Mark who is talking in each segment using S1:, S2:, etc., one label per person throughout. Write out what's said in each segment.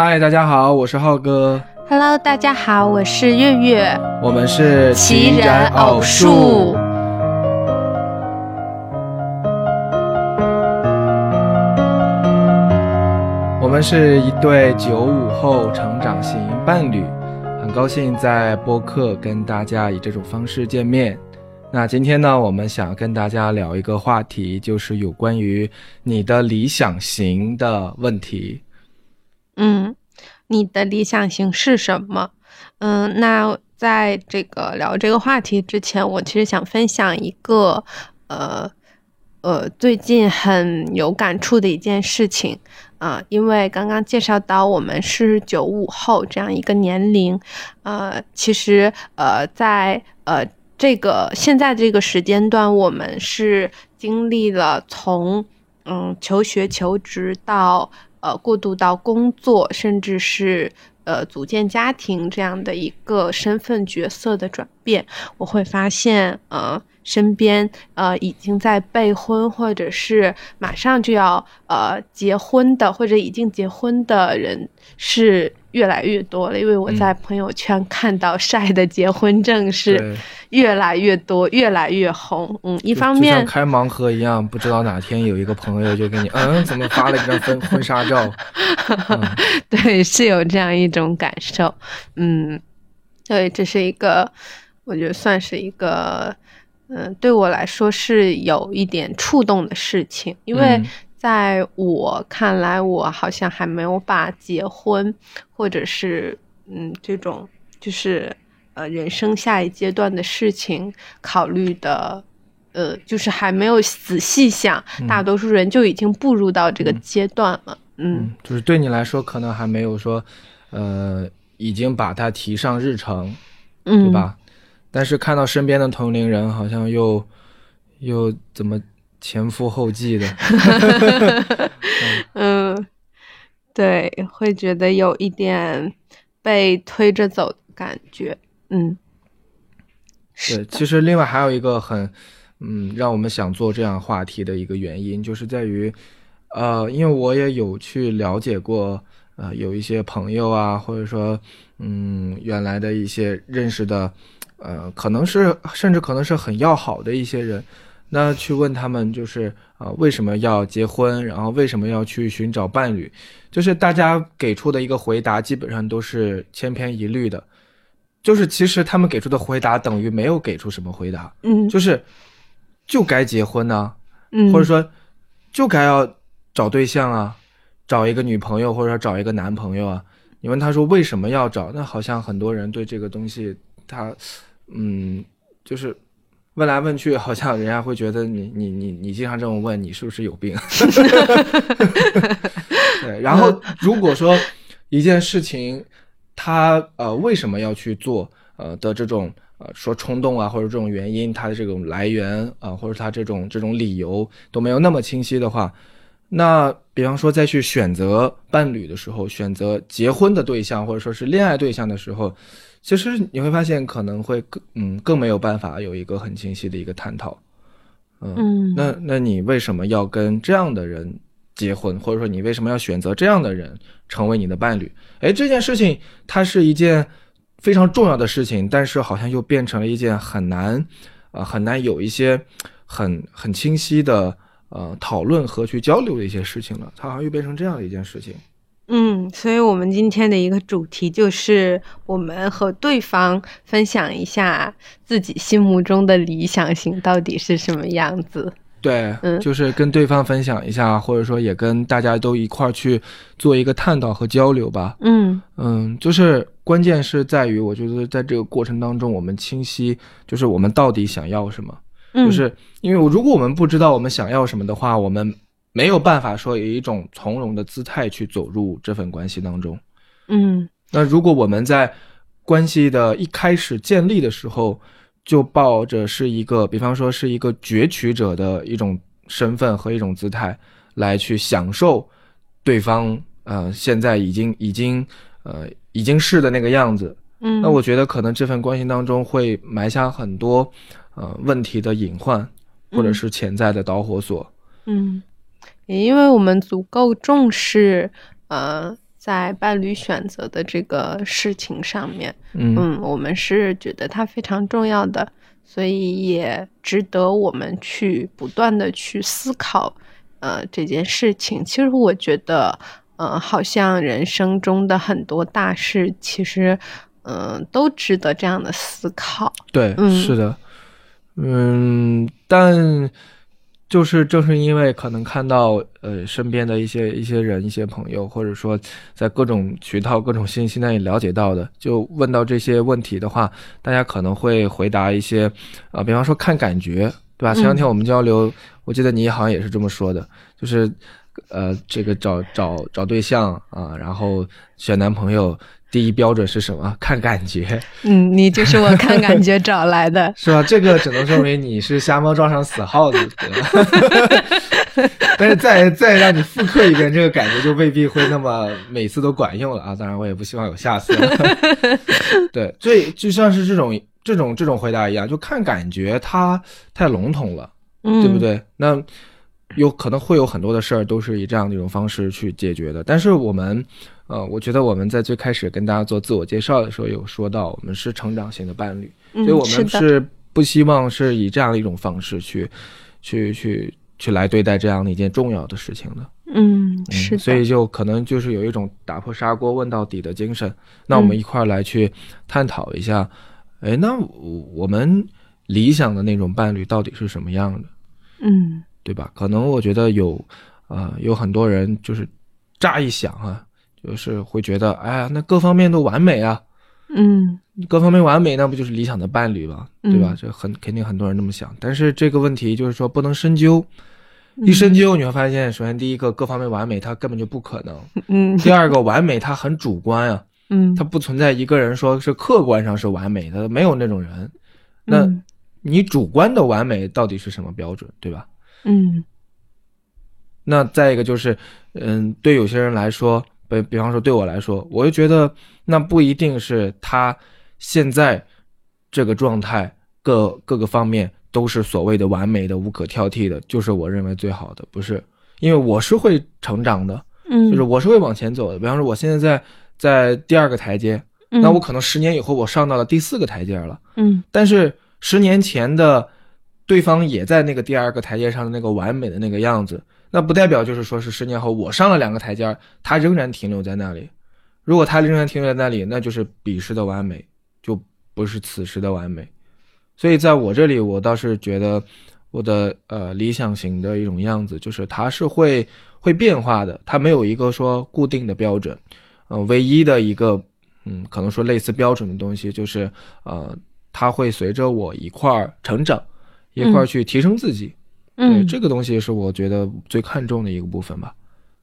S1: 嗨，大家好，我是浩哥。
S2: Hello，大家好，我是月月。
S1: 我们是
S2: 奇人偶数。
S1: 我们是一对九五后成长型伴侣，很高兴在播客跟大家以这种方式见面。那今天呢，我们想跟大家聊一个话题，就是有关于你的理想型的问题。
S2: 嗯，你的理想型是什么？嗯，那在这个聊这个话题之前，我其实想分享一个呃呃最近很有感触的一件事情啊、因为刚刚介绍到我们是九五后这样一个年龄，呃，其实呃在呃这个现在这个时间段，我们是经历了从嗯求学求职到呃过渡到工作，甚至是呃组建家庭这样的一个身份角色的转变，我会发现呃身边呃已经在备婚或者是马上就要呃结婚的或者已经结婚的人是越来越多了，因为我在朋友圈看到晒的结婚证是越来越多，越来越红。嗯，一方面
S1: 就像开盲盒一样，不知道哪天有一个朋友就给你，嗯，怎么发了一张婚婚纱照？嗯
S2: 对，是有这样一种感受。嗯，对，这是一个，我觉得算是一个，嗯、对我来说是有一点触动的事情，因为
S1: 嗯
S2: 在我看来，我好像还没有把结婚或者是嗯这种就是呃人生下一阶段的事情考虑的。呃，就是还没有仔细想，大多数人就已经步入到这个阶段了。嗯
S1: 嗯，就是对你来说，可能还没有说，呃，已经把它提上日程，
S2: 嗯，
S1: 对吧？但是看到身边的同龄人，好像又又怎么前赴后继的，
S2: 嗯，对，会觉得有一点被推着走的感觉。嗯，是
S1: 对，其实另外还有一个很，嗯，让我们想做这样话题的一个原因，就是在于，呃，因为我也有去了解过，呃，有一些朋友啊，或者说，嗯，原来的一些认识的，呃，可能是甚至可能是很要好的一些人，那去问他们就是啊、呃为什么要结婚，然后为什么要去寻找伴侣，就是大家给出的一个回答基本上都是千篇一律的。就是其实他们给出的回答等于没有给出什么回答，
S2: 嗯，
S1: 就是就该结婚呢、
S2: 嗯，
S1: 或者说就该要找对象啊，找一个女朋友或者说找一个男朋友啊。你问他说为什么要找，那好像很多人对这个东西他嗯就是问来问去，好像人家会觉得你你你你经常这么问，你是不是有病？对，然后如果说一件事情，他呃为什么要去做呃的这种呃说冲动啊或者这种原因，他的这种来源啊、或者他这种这种理由都没有那么清晰的话，那比方说再去选择伴侣的时候，选择结婚的对象或者说是恋爱对象的时候，其实你会发现可能会更嗯更没有办法有一个很清晰的一个探讨。嗯，
S2: 嗯，
S1: 那那你为什么要跟这样的人结婚，或者说你为什么要选择这样的人成为你的伴侣？哎，这件事情它是一件非常重要的事情，但是好像又变成了一件很难，呃，很难有一些很很清晰的呃讨论和去交流的一些事情了。它好像又变成这样的一件事情。
S2: 嗯，所以我们今天的一个主题就是我们和对方分享一下自己心目中的理想型到底是什么样子。
S1: 对，
S2: 嗯
S1: 就是跟对方分享一下，或者说也跟大家都一块儿去做一个探讨和交流吧。
S2: 嗯
S1: 嗯，就是关键是在于，我觉得在这个过程当中，我们清晰，就是我们到底想要什么。
S2: 嗯，
S1: 就是因为我如果我们不知道我们想要什么的话，我们没有办法说以一种从容的姿态去走入这份关系当中。
S2: 嗯
S1: 那如果我们在关系的一开始建立的时候，就抱着是一个，比方说是一个攫取者的一种身份和一种姿态来去享受对方呃现在已经已经呃已经是的那个样子，
S2: 嗯，
S1: 那我觉得可能这份关系当中会埋下很多呃问题的隐患，或者是潜在的导火索。
S2: 嗯，也因为我们足够重视，呃，在伴侣选择的这个事情上面，
S1: 嗯
S2: 嗯，我们是觉得它非常重要的，所以也值得我们去不断的去思考，呃，这件事情。其实我觉得，呃，好像人生中的很多大事，其实，嗯、都值得这样的思考。
S1: 对，
S2: 嗯
S1: 是的，嗯，但就是正是因为可能看到呃身边的一些一些人、一些朋友，或者说在各种渠道、各种信息那里了解到的，就问到这些问题的话，大家可能会回答一些，啊、比方说看感觉，对吧？前两天我们交流，我记得你好像也是这么说的，就是呃，这个找找找对象啊，然后选男朋友。第一标准是什么？看感觉，
S2: 嗯，你就是我看感觉找来的。
S1: 是吧？这个只能说明你是瞎猫撞上死耗子？但是再再让你复刻一遍，这个感觉就未必会那么每次都管用了啊！当然，我也不希望有下次。对，所以就像是这种这种这种回答一样，就看感觉，它太笼统了，
S2: 嗯，
S1: 对不？对？那有可能会有很多的事儿都是以这样的一种方式去解决的。但是我们，呃，我觉得我们在最开始跟大家做自我介绍的时候有说到，我们是成长型的伴侣。
S2: 嗯，
S1: 所以我们
S2: 是
S1: 不希望是以这样的一种方式去，去去去来对待这样的一件重要的事情的。
S2: 嗯，
S1: 嗯
S2: 是的，
S1: 所以就可能就是有一种打破砂锅问到底的精神。那我们
S2: 嗯
S1: 一块儿来去探讨一下，哎，那我我们理想的那种伴侣到底是什么样的，
S2: 嗯
S1: 对吧？可能我觉得有，呃，有很多人就是乍一想啊，就是会觉得，哎呀，那各方面都完美啊，
S2: 嗯。
S1: 各方面完美，那不就是理想的伴侣吗？对吧？
S2: 嗯
S1: 这很肯定很多人这么想，但是这个问题就是说不能深究。
S2: 嗯。
S1: 一深究，你会发现，首先第一个各方面完美，它根本就不可能；
S2: 嗯。
S1: 第二个完美，它很主观啊，
S2: 嗯，
S1: 它不存在一个人说是客观上是完美的，没有那种人。那
S2: 嗯
S1: 你主观的完美到底是什么标准，对吧？
S2: 嗯。
S1: 那再一个就是，嗯，对有些人来说，比比方说对我来说，我就觉得那不一定是他现在这个状态各各个方面都是所谓的完美的、无可挑剔的，就是我认为最好的，不是？因为我是会成长的，
S2: 嗯，
S1: 就是我是会往前走的。比方说，我现在在在第二个台阶，那我可能十年以后我上到了第四个台阶了，
S2: 嗯
S1: 但是十年前的对方也在那个第二个台阶上的那个完美的那个样子，那不代表就是说是十年后我上了两个台阶儿，他仍然停留在那里。如果他仍然停留在那里，那就是彼时的完美，就不是此时的完美。所以在我这里，我倒是觉得我的呃理想型的一种样子，就是它是会会变化的，它没有一个说固定的标准。呃，唯一的一个嗯，可能说类似标准的东西，就是呃，它会随着我一块儿成长，一块儿去提升自己。对，
S2: 嗯，
S1: 这个东西是我觉得最看重的一个部分吧。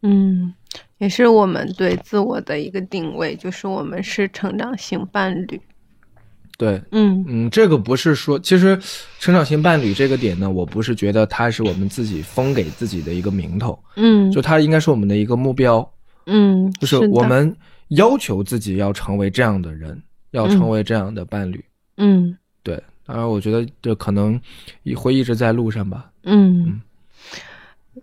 S2: 嗯，也是我们对自我的一个定位，就是我们是成长型伴侣。
S1: 对，
S2: 嗯。
S1: 嗯，这个不是说，其实成长型伴侣这个点呢，我不是觉得它是我们自己封给自己的一个名头，
S2: 嗯，
S1: 就它应该是我们的一个目标，
S2: 嗯，
S1: 就是我们要求自己要成为这样的人，要成
S2: 嗯。
S1: 为这样的伴侣。
S2: 嗯。
S1: 对，当然我觉得这可能也会一直在路上吧。
S2: 嗯
S1: 嗯，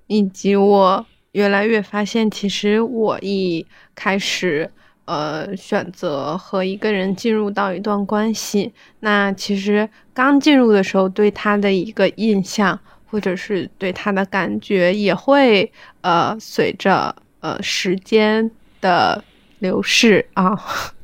S2: 以及我越来越发现，其实我一开始呃选择和一个人进入到一段关系，那其实刚进入的时候对他的一个印象，或者是对他的感觉，也会呃随着呃时间的流逝啊。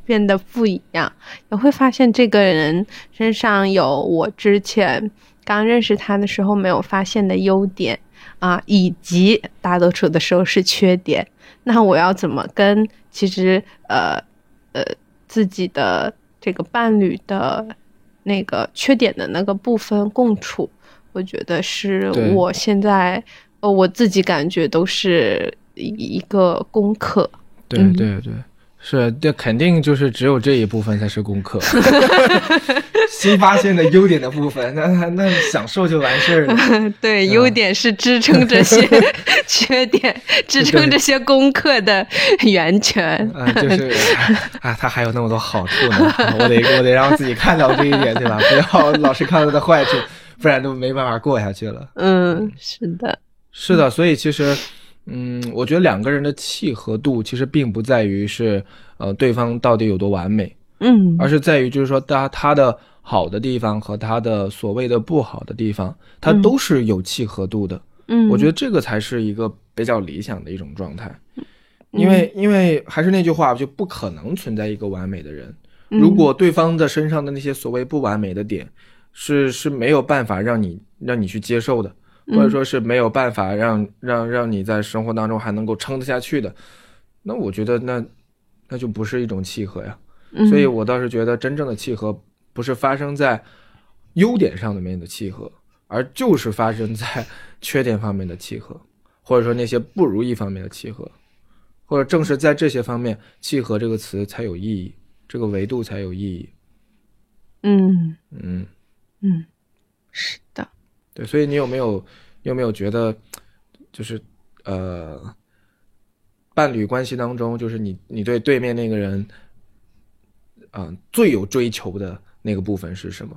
S2: 变得不一样，也会发现这个人身上有我之前刚认识他的时候没有发现的优点啊，以及大多数的时候是缺点。那我要怎么跟其实呃呃自己的这个伴侣的那个缺点的那个部分共处？我觉得是我现在呃我自己感觉都是一一个功课。
S1: 对
S2: 嗯
S1: 对对，是，这肯定就是只有这一部分才是功课。新发现的优点的部分，那那那享受就完事儿了。
S2: 对，
S1: 嗯
S2: 优点是支撑这些缺点、支撑这些功课的源泉。
S1: 啊、就是啊，它还有那么多好处呢，我得我得让自己看到这一点，对吧？不要老是看到他的坏处，不然都没办法过下去了。
S2: 嗯，是的，
S1: 是的，所以其实，嗯，我觉得两个人的契合度其实并不在于是呃对方到底有多完美，
S2: 嗯
S1: 而是在于就是说他他的好的地方和他的所谓的不好的地方，他
S2: 嗯
S1: 都是有契合度的。
S2: 嗯，
S1: 我觉得这个才是一个比较理想的一种状态，因为因为还是那句话，就不可能存在一个完美的人。
S2: 嗯
S1: 如果对方的身上的那些所谓不完美的点，是是没有办法让你让你去接受的，或者说是没有办法让让让你在生活当中还能够撑得下去的，那我觉得那那就不是一种契合呀。
S2: 嗯
S1: 所以我倒是觉得真正的契合不是发生在优点上面的契合，而就是发生在 缺点方面的契合，或者说那些不如意方面的契合，或者正是在这些方面，契合这个词才有意义，这个维度才有意义。
S2: 嗯
S1: 嗯，
S2: 嗯，是的，
S1: 对，所以你有没有你有没有觉得，就是呃，伴侣关系当中，就是你你对对面那个人，啊、最有追求的那个部分是什么？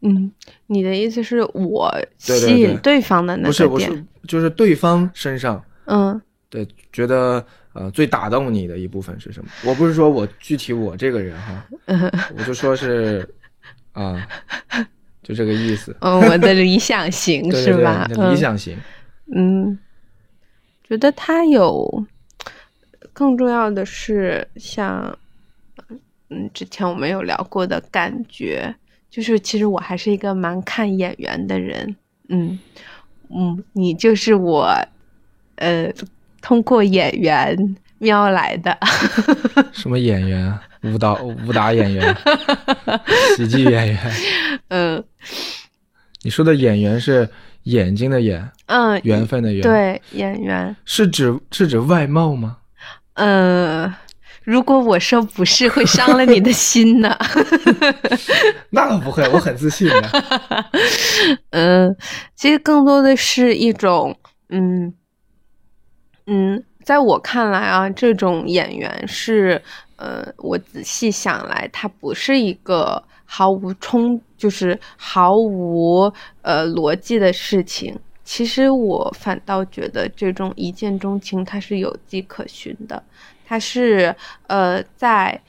S2: 嗯，你的意思是我吸引
S1: 对
S2: 对方的那
S1: 不是
S2: 个点？
S1: 不是，就是对方身上，
S2: 嗯
S1: 对，觉得呃最打动你的一部分是什么？我不是说我具体我这个人哈，我就说是啊，就这个意思，
S2: 嗯，我的理想型
S1: 对对对，
S2: 是吧？
S1: 理想型，
S2: 嗯，觉得他有更重要的是像，嗯，之前我们有聊过的感觉，就是其实我还是一个蛮看眼缘的人，嗯。嗯，你就是我，呃，通过眼缘瞄来的，
S1: 什么演员啊？舞蹈武打演员，喜剧演员。
S2: 嗯
S1: 你说的演员是眼睛的眼，
S2: 嗯，
S1: 缘分的缘，，
S2: 对演员，
S1: 是指是指外貌吗？
S2: 嗯。如果我说不是，会伤了你的心呢。
S1: 那倒不会，我很自信的。
S2: 嗯，其实更多的是一种，嗯嗯，在我看来啊，这种演员是，呃，我仔细想来，他不是一个毫无冲，就是毫无呃逻辑的事情。其实我反倒觉得这种一见钟情，它是有迹可循的，它是呃在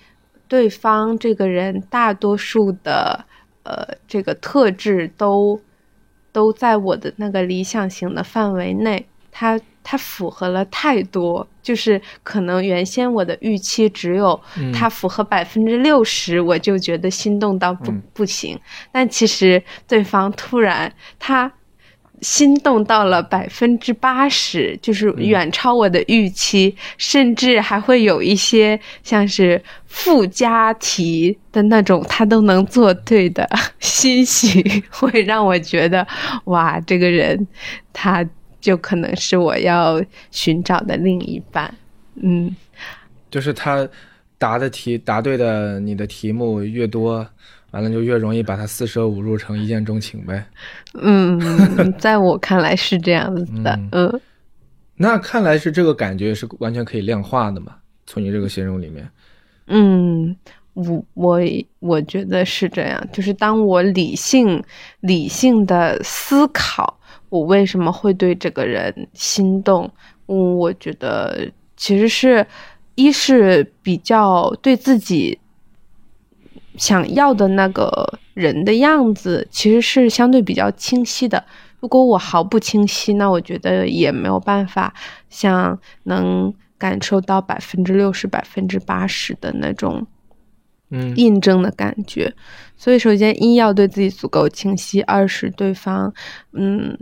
S2: 对方这个人大多数的呃这个特质都都在我的那个理想型的范围内，他它符合了太多，就是可能原先我的预期只有
S1: 嗯。
S2: 它符合百分之六十，我就觉得心动到不
S1: 嗯。
S2: 不行，但其实对方突然他。心动到了百分之八十，就是远超我的预期，甚至还会有一些像是附加题的那种，他都能做对的 欣喜，会让我觉得哇，这个人他就可能是我要寻找的另一半。嗯
S1: 就是他答的题答对的你的题目越多，完了就越容易把他四舍五入成一见钟情呗。
S2: 嗯，在我看来是这样子的。嗯
S1: 那看来是这个感觉是完全可以量化的嘛？从你这个形容里面，
S2: 嗯，我我我觉得是这样，就是当我理性理性的思考我为什么会对这个人心动，嗯，我觉得其实是一是比较对自己想要的那个人的样子，其实是相对比较清晰的。如果我毫不清晰，那我觉得也没有办法像能感受到百分之六十、百分之八十的那种
S1: 嗯
S2: 印证的感觉。所以，首先一要对自己足够清晰，二是对方嗯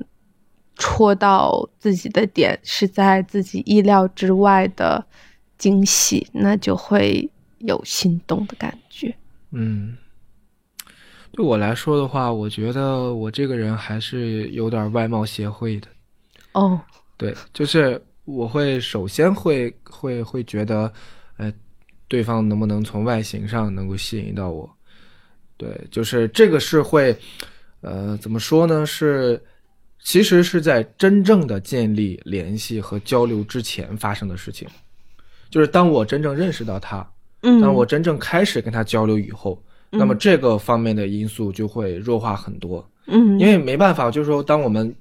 S2: 戳到自己的点是在自己意料之外的惊喜，那就会有心动的感觉。
S1: 嗯，对我来说的话，我觉得我这个人还是有点外貌协会的。
S2: 哦，
S1: 对，就是我会首先会会会觉得，呃，对方能不能从外形上能够吸引到我？对，就是这个是会，呃，怎么说呢？是其实是在真正的建立联系和交流之前发生的事情。就是当我真正认识到他，
S2: 嗯，
S1: 当我真正开始跟他交流以后，那么这个方面的因素就会弱化很多。
S2: 嗯，
S1: 因为没办法，就是说，当我们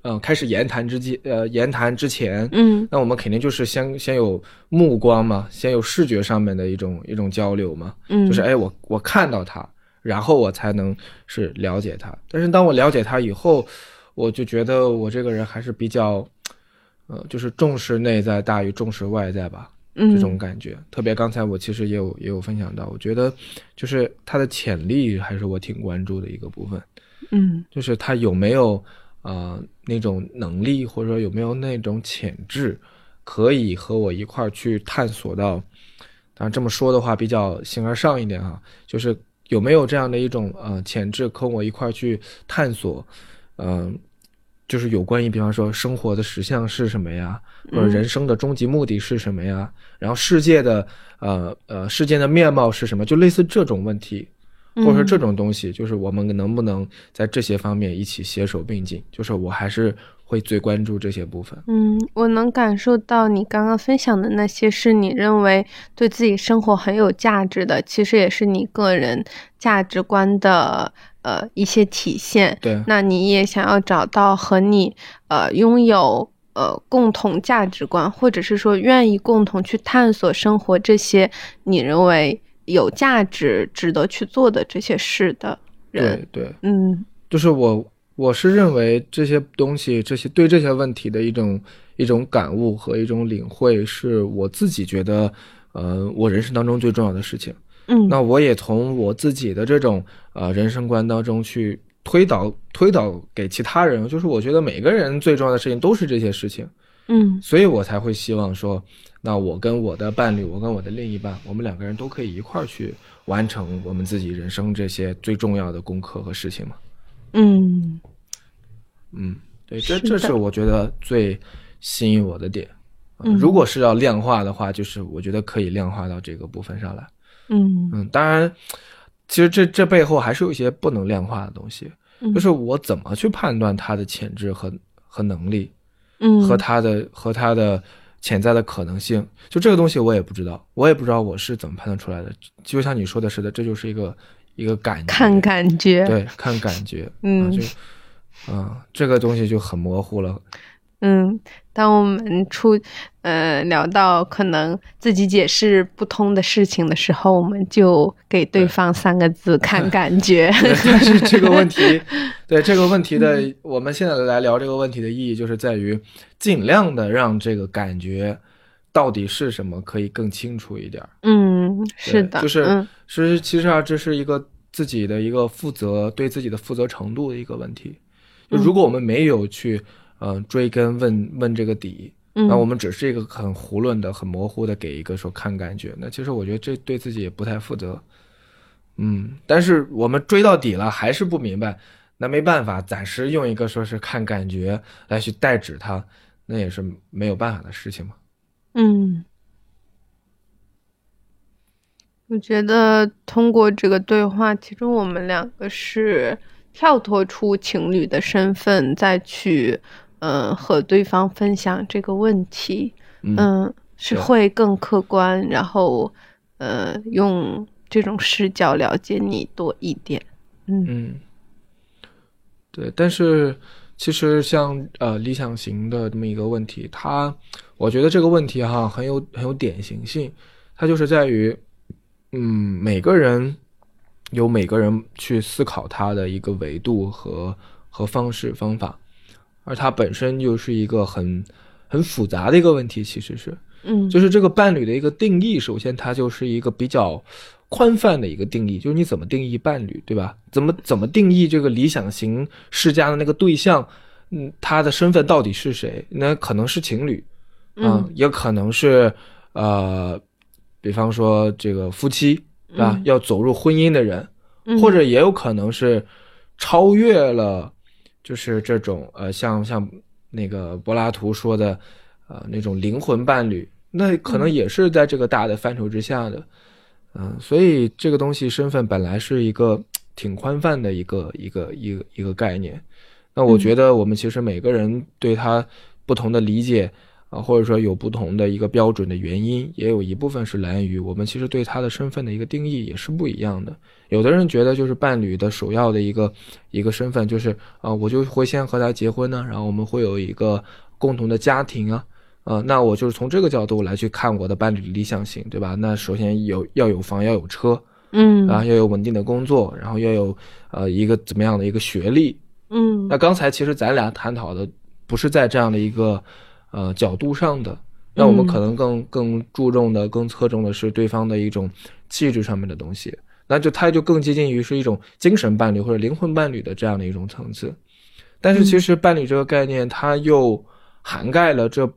S1: 呃开始言谈之际，呃言谈之前，
S2: 嗯
S1: 那我们肯定就是先先有目光嘛，先有视觉上面的一种一种交流嘛，
S2: 嗯，
S1: 就是哎我我看到他，然后我才能是了解他。但是当我了解他以后，我就觉得我这个人还是比较，呃，就是重视内在大于重视外在吧。这种感觉，特别刚才我其实也有也有分享到，我觉得就是他的潜力还是我挺关注的一个部分，
S2: 嗯
S1: 就是他有没有呃那种能力，或者说有没有那种潜质，可以和我一块儿去探索到。当然这么说的话比较形而上一点哈，就是有没有这样的一种呃潜质，和我一块儿去探索，嗯、就是有关于比方说生活的实相是什么呀，或者人生的终极目的是什么呀？然后世界的呃呃世界的面貌是什么？就类似这种问题，或者说这种东西，就是我们能不能在这些方面一起携手并进？就是我还是会最关注这些部分。
S2: 嗯，我能感受到你刚刚分享的那些是你认为对自己生活很有价值的，其实也是你个人价值观的呃一些体现。
S1: 对，
S2: 那你也想要找到和你呃拥有呃共同价值观，或者是说愿意共同去探索生活这些你认为有价值、值得去做的这些事的人。
S1: 对对，
S2: 嗯
S1: 就是我我是认为这些东西，这些对这些问题的一种一种感悟和一种领会，是我自己觉得呃我人生当中最重要的事情。
S2: 嗯，
S1: 那我也从我自己的这种呃人生观当中去推导推导给其他人，就是我觉得每个人最重要的事情都是这些事情，
S2: 嗯
S1: 所以我才会希望说，那我跟我的伴侣，我跟我的另一半，我们两个人都可以一块儿去完成我们自己人生这些最重要的功课和事情嘛。
S2: 嗯
S1: 嗯，对，这这是我觉得最吸引我的点。如果是要量化的话，就是我觉得可以量化到这个部分上来。
S2: 嗯
S1: 嗯，当然，其实这这背后还是有一些不能量化的东西，
S2: 嗯，
S1: 就是我怎么去判断他的潜质和和能力
S2: 嗯
S1: 和他的和他的潜在的可能性，就这个东西我也不知道，我也不知道我是怎么判断出来的。就像你说的似的，这就是一个一个感觉
S2: 看感觉。
S1: 对，看感觉，
S2: 嗯
S1: 啊、就啊、这个东西就很模糊了。
S2: 嗯，当我们出呃聊到可能自己解释不通的事情的时候，我们就给对方三个字：看 感觉。
S1: 但是这个问题，对这个问题的，我们现在来聊这个问题的意义，就是在于尽量的让这个感觉到底是什么可以更清楚一点儿。
S2: 嗯，是的，
S1: 就是
S2: 嗯
S1: 是其实啊，这是一个自己的一个负责对自己的负责程度的一个问题。就如果我们没有去呃追根问问这个底，
S2: 嗯，
S1: 那我们只是一个很胡乱的、很模糊的给一个说看感觉，那其实我觉得这对自己也不太负责。嗯，但是我们追到底了还是不明白，那没办法，暂时用一个说是看感觉来去代指它，那也是没有办法的事情嘛。
S2: 嗯，我觉得通过这个对话，其实我们两个是跳脱出情侣的身份，再去嗯、呃和对方分享这个问题。
S1: 嗯
S2: 嗯，是会更客观，然后呃用这种视角了解你多一点。嗯
S1: 嗯，对，但是其实像呃理想型的这么一个问题，它我觉得这个问题哈很有很有典型性，它就是在于，嗯，每个人有每个人去思考他的一个维度和和方式方法，而它本身就是一个很很复杂的一个问题，其实是。
S2: 嗯，
S1: 就是这个伴侣的一个定义，首先它就是一个比较宽泛的一个定义，就是你怎么定义伴侣，对吧？怎么怎么定义这个理想型世家的那个对象，嗯，他的身份到底是谁？那可能是情侣，啊
S2: 嗯
S1: 也可能是呃，比方说这个夫妻，对吧？
S2: 嗯
S1: 要走入婚姻的人，
S2: 嗯
S1: 或者也有可能是超越了，就是这种呃，像像那个柏拉图说的，呃，那种灵魂伴侣，那可能也是在这个大的范畴之下的，嗯、所以这个东西身份本来是一个挺宽泛的一个一个一个一个概念。那我觉得我们其实每个人对他不同的理解，啊，或者说有不同的一个标准的原因，也有一部分是来源于我们其实对他的身份的一个定义也是不一样的。有的人觉得就是伴侣的首要的一个一个身份就是啊，我就会先和他结婚呢，然后我们会有一个共同的家庭啊，啊，那我就是从这个角度来去看我的伴侣的理想型，对吧？那首先有要有房要有车，
S2: 嗯
S1: 啊，要有稳定的工作，然后要有呃一个怎么样的一个学历。
S2: 嗯
S1: 那刚才其实咱俩探讨的不是在这样的一个呃角度上的，那我们
S2: 嗯
S1: 可能更更注重的、更侧重的是对方的一种气质上面的东西，那就它就更接近于是一种精神伴侣或者灵魂伴侣的这样的一种层次。但是其实伴侣这个概念，它又涵盖了这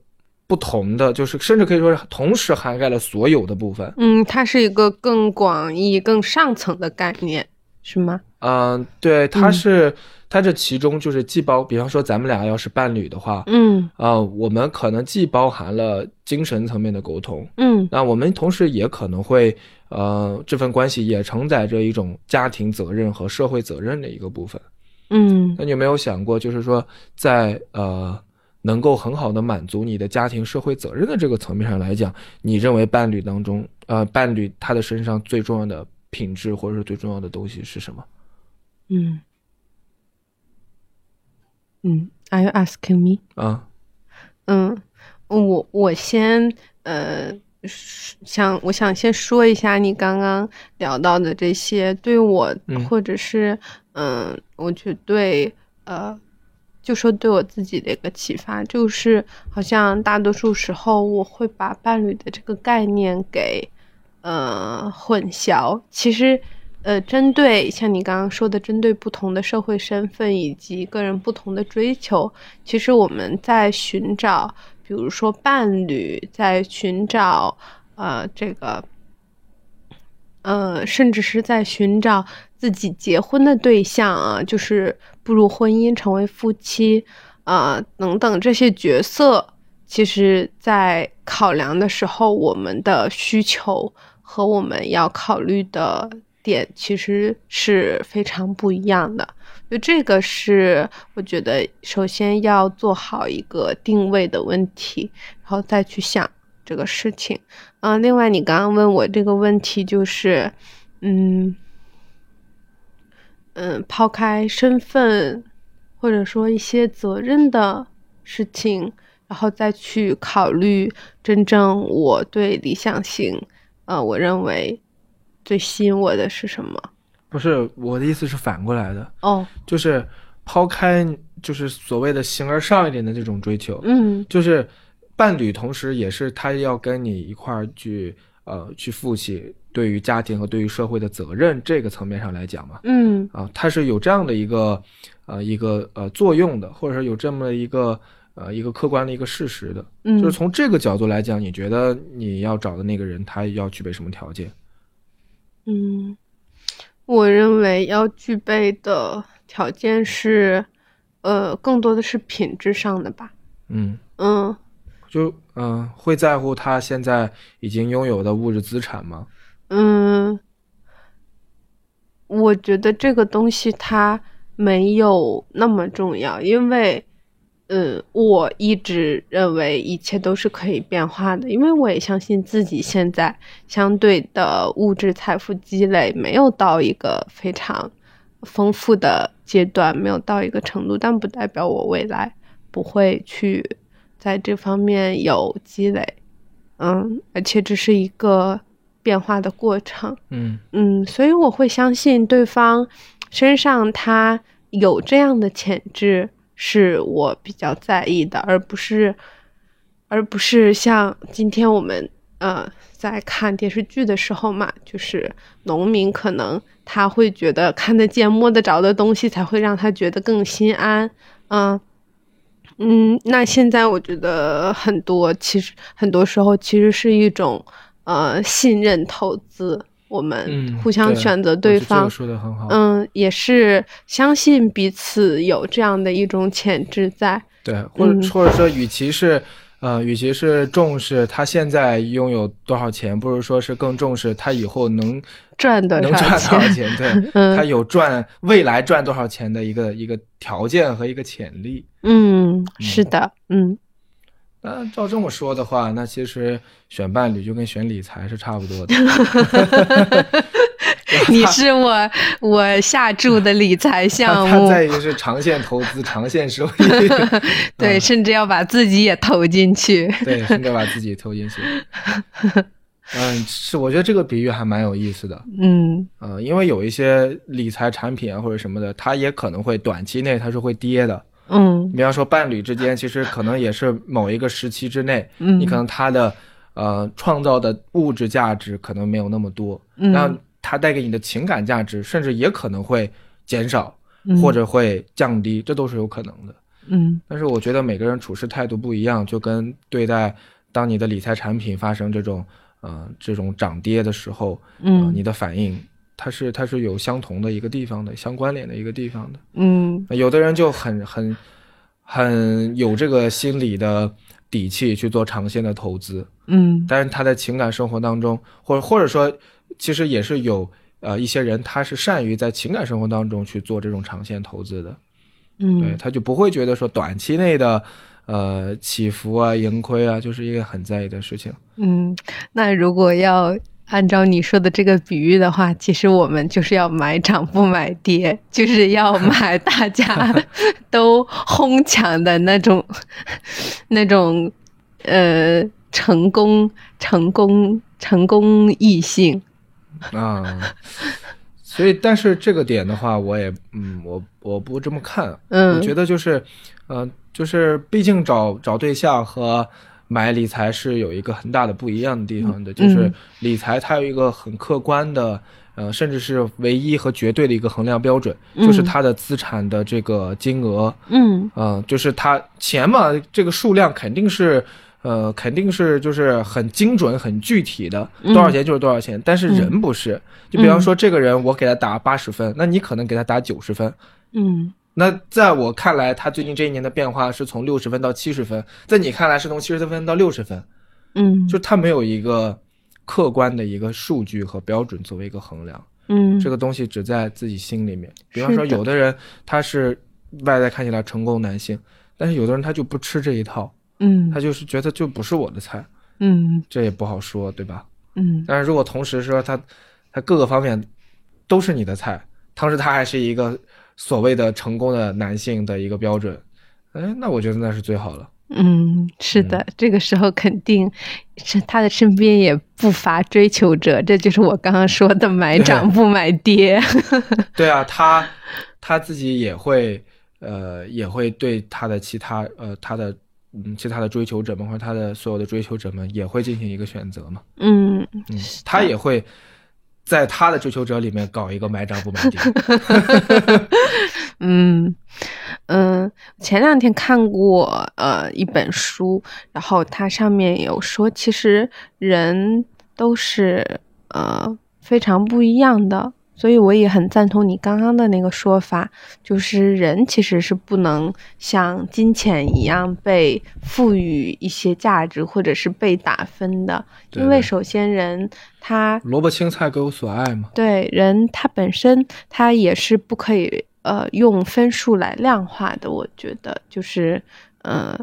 S1: 不同的，就是甚至可以说是同时涵盖了所有的部分。
S2: 嗯，它是一个更广义、更上层的概念，是吗？
S1: 嗯、对，它
S2: 嗯
S1: 是、它这其中就是既包，比方说咱们俩要是伴侣的话，
S2: 嗯
S1: 啊、我们可能既包含了精神层面的沟通，
S2: 嗯
S1: 那我们同时也可能会，呃，这份关系也承载着一种家庭责任和社会责任的一个部分。
S2: 嗯
S1: 那你有没有想过，就是说在呃能够很好的满足你的家庭社会责任的这个层面上来讲，你认为伴侣当中，呃，伴侣他的身上最重要的品质或者是最重要的东西是什么？
S2: 嗯嗯，Are you asking me？
S1: 啊，
S2: 嗯，我我先呃想我想先说一下你刚刚聊到的这些，对我、
S1: 嗯
S2: 或者是嗯，我觉得对呃，就说对我自己的一个启发，就是好像大多数时候我会把伴侣的这个概念给呃混淆，其实。呃，针对像你刚刚说的，针对不同的社会身份以及个人不同的追求，其实我们在寻找，比如说伴侣，在寻找呃这个，呃，甚至是在寻找自己结婚的对象啊，就是步入婚姻、成为夫妻啊、等等这些角色，其实在考量的时候，我们的需求和我们要考虑的点其实是非常不一样的。就这个是我觉得首先要做好一个定位的问题，然后再去想这个事情。嗯、另外你刚刚问我这个问题，就是，嗯嗯，抛开身份或者说一些责任的事情，然后再去考虑真正我对理想型，呃，我认为最吸引我的是什么？
S1: 不是，我的意思是反过来的，
S2: 哦，
S1: 就是抛开就是所谓的形而上一点的这种追求，
S2: 嗯。
S1: 就是伴侣，同时也是他要跟你一块儿去呃去负起对于家庭和对于社会的责任这个层面上来讲嘛，
S2: 嗯。
S1: 啊，它是有这样的一个呃一个呃作用的，或者说有这么一个呃一个客观的一个事实的，
S2: 嗯，
S1: 就是从这个角度来讲，你觉得你要找的那个人他要具备什么条件？
S2: 嗯，我认为要具备的条件是，呃，更多的是品质上的吧。
S1: 嗯，
S2: 嗯
S1: 就嗯、呃会在乎他现在已经拥有的物质资产吗？
S2: 嗯，我觉得这个东西它没有那么重要，因为，嗯，我一直认为一切都是可以变化的，因为我也相信自己现在相对的物质财富积累没有到一个非常丰富的阶段，没有到一个程度，但不代表我未来不会去在这方面有积累。嗯，而且这是一个变化的过程。
S1: 嗯
S2: 嗯，所以我会相信对方身上他有这样的潜质，是我比较在意的，而不是，而不是像今天我们呃在看电视剧的时候嘛，就是农民可能他会觉得看得见摸得着的东西才会让他觉得更心安，嗯、嗯，那现在我觉得很多其实很多时候其实是一种呃信任投资，我们
S1: 嗯，
S2: 互相选择对方
S1: 个，说的很好。
S2: 嗯，也是相信彼此有这样的一种潜质在，
S1: 对，或者、
S2: 嗯
S1: 或者说，与其是呃，与其是重视他现在拥有多少钱，不如说是更重视他以后能
S2: 赚的
S1: 能赚多少
S2: 钱？
S1: 钱，对，
S2: 嗯
S1: 他有赚未来赚多少钱的一个一个条件和一个潜力。
S2: 嗯，是的，嗯
S1: 那照这么说的话，那其实选伴侣就跟选理财是差不多的。
S2: 你是我我下注的理财项
S1: 他
S2: 目，
S1: 在于是长线投资、长线收益，
S2: 对，甚至要把自己也投进去。
S1: 对，甚至把自己投进去。嗯，是，我觉得这个比喻还蛮有意思的。
S2: 嗯
S1: 呃，因为有一些理财产品啊或者什么的，它也可能会短期内它是会跌的。
S2: 嗯。
S1: 比方说伴侣之间，其实可能也是某一个时期之内，
S2: 嗯，
S1: 你可能他的呃创造的物质价值可能没有那么多，
S2: 嗯。
S1: 那他带给你的情感价值，甚至也可能会减少
S2: 嗯。
S1: 或者会降低，这都是有可能的。
S2: 嗯。
S1: 但是我觉得每个人处事态度不一样，就跟对待当你的理财产品发生这种呃这种涨跌的时候，呃，
S2: 嗯
S1: 你的反应它是它是有相同的一个地方的，相关联的一个地方的。
S2: 嗯
S1: 有的人就很很很有这个心理的底气去做长线的投资，
S2: 嗯
S1: 但是他在情感生活当中，或者或者说，其实也是有呃一些人他是善于在情感生活当中去做这种长线投资的，嗯对，
S2: 嗯
S1: 他就不会觉得说短期内的呃起伏啊、盈亏啊，就是一个很在意的事情。
S2: 嗯。那如果要按照你说的这个比喻的话，其实我们就是要买涨不买跌，就是要买大家都哄抢的那种那种呃成功成功成功异性。
S1: 啊，所以但是这个点的话，我也嗯，我我不这么看，
S2: 嗯
S1: 我觉得就是，呃，就是毕竟找找对象和买理财是有一个很大的不一样的地方的，就是
S2: 嗯
S1: 理财它有一个很客观的。呃，甚至是唯一和绝对的一个衡量标准，就是
S2: 嗯
S1: 它的资产的这个金额，
S2: 嗯
S1: 嗯，就是它钱嘛，这个数量肯定是，呃，肯定是就是很精准、很具体的，
S2: 嗯
S1: 多少钱就是多少钱。但是人不是，就比方说这个人，我给他打八十分，那你可能给他打九十分。
S2: 嗯
S1: 那在我看来，他最近这一年的变化是从六十分到七十分，在你看来是从七十分到六十分，
S2: 嗯，
S1: 就他没有一个客观的一个数据和标准作为一个衡量。
S2: 嗯
S1: 这个东西只在自己心里面。比方说，有的人他是外在看起来成功男性，但是有的人他就不吃这一套，
S2: 嗯
S1: 他就是觉得就不是我的菜，
S2: 嗯
S1: 这也不好说，对吧？
S2: 嗯
S1: 但是如果同时说他他各个方面都是你的菜，同时他还是一个所谓的成功的男性的一个标准，哎，那我觉得那是最好了。
S2: 嗯，是的，这个时候肯定是他的身边也不乏追求者，这就是我刚刚说的 买涨不买跌。
S1: 对啊，他他自己也会呃也会对他的其他呃他的嗯其他的追求者们或者他的所有的追求者们也会进行一个选择嘛，
S2: 嗯
S1: 嗯，他也会在他的追求者里面搞一个买涨不买跌，
S2: 嗯嗯，前两天看过呃一本书，然后它上面有说，其实人都是呃非常不一样的，所以我也很赞同你刚刚的那个说法，就是人其实是不能像金钱一样被赋予一些价值或者是被打分的，
S1: 对对
S2: 因为首先人他
S1: 萝卜青菜各有所爱嘛，
S2: 对人他本身他也是不可以呃用分数来量化的，我觉得。就是呃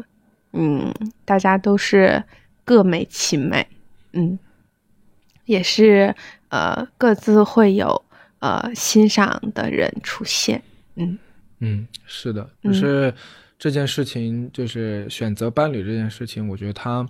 S2: 嗯，大家都是各美其美，嗯，也是呃各自会有呃欣赏的人出现，嗯。
S1: 嗯，是的，
S2: 嗯
S1: 就是这件事情，就是选择伴侣这件事情，我觉得它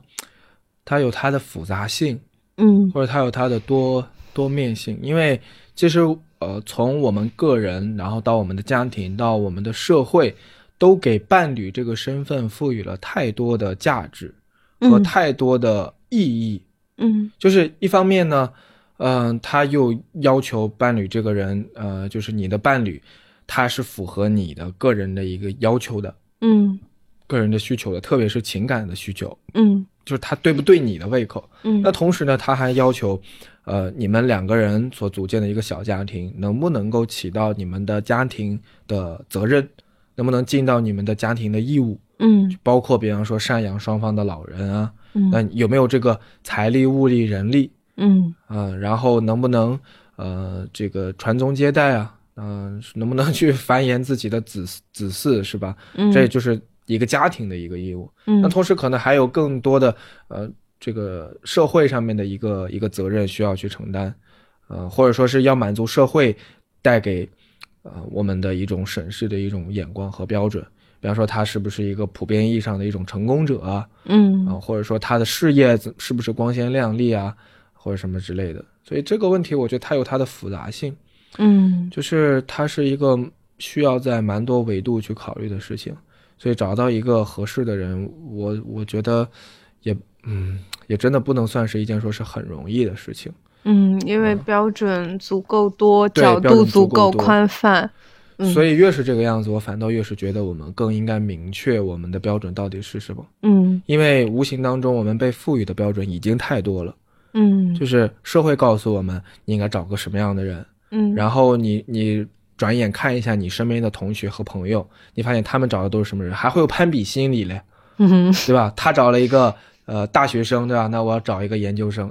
S1: 它有它的复杂性，
S2: 嗯。
S1: 或者它有它的多多面性，因为其实呃，从我们个人，然后到我们的家庭，到我们的社会，都给伴侣这个身份赋予了太多的价值和
S2: 嗯。
S1: 太多的意义。
S2: 嗯。
S1: 就是一方面呢，嗯、他又要求伴侣这个人，呃，就是你的伴侣，他是符合你的个人的一个要求的，
S2: 嗯。
S1: 个人的需求的，特别是情感的需求，
S2: 嗯。
S1: 就是他对不对你的胃口。
S2: 嗯。
S1: 那同时呢，他还要求，呃，你们两个人所组建的一个小家庭，能不能够起到你们的家庭的责任，能不能尽到你们的家庭的义务，
S2: 嗯。
S1: 包括比方说赡养双方的老人啊，嗯。那
S2: 嗯
S1: 有没有这个财力、物力、人力
S2: 嗯
S1: 啊、然后能不能呃这个传宗接代啊，嗯、能不能去繁衍自己的子子嗣是吧？
S2: 嗯，
S1: 这就是一个家庭的一个义务。
S2: 嗯
S1: 那同时可能还有更多的呃这个社会上面的一个一个责任需要去承担，呃或者说是要满足社会带给呃我们的一种审视的一种眼光和标准。比方说他是不是一个普遍意义上的一种成功者啊，
S2: 嗯
S1: 啊或者说他的事业怎是不是光鲜亮丽啊，或者什么之类的。所以这个问题，我觉得它有它的复杂性，
S2: 嗯
S1: 就是它是一个需要在蛮多维度去考虑的事情。所以找到一个合适的人，我我觉得也嗯也真的不能算是一件说是很容易的事情。
S2: 嗯，因为标准足够多，角度足够宽泛。嗯
S1: 所以越是这个样子，我反倒越是觉得我们更应该明确我们的标准到底是什么，
S2: 嗯
S1: 因为无形当中我们被赋予的标准已经太多了。
S2: 嗯。
S1: 就是社会告诉我们你应该找个什么样的人，
S2: 嗯，
S1: 然后你你转眼看一下你身边的同学和朋友，你发现他们找的都是什么人，还会有攀比心理嘞，
S2: 嗯
S1: 对吧？他找了一个呃大学生，对吧？那我要找一个研究生，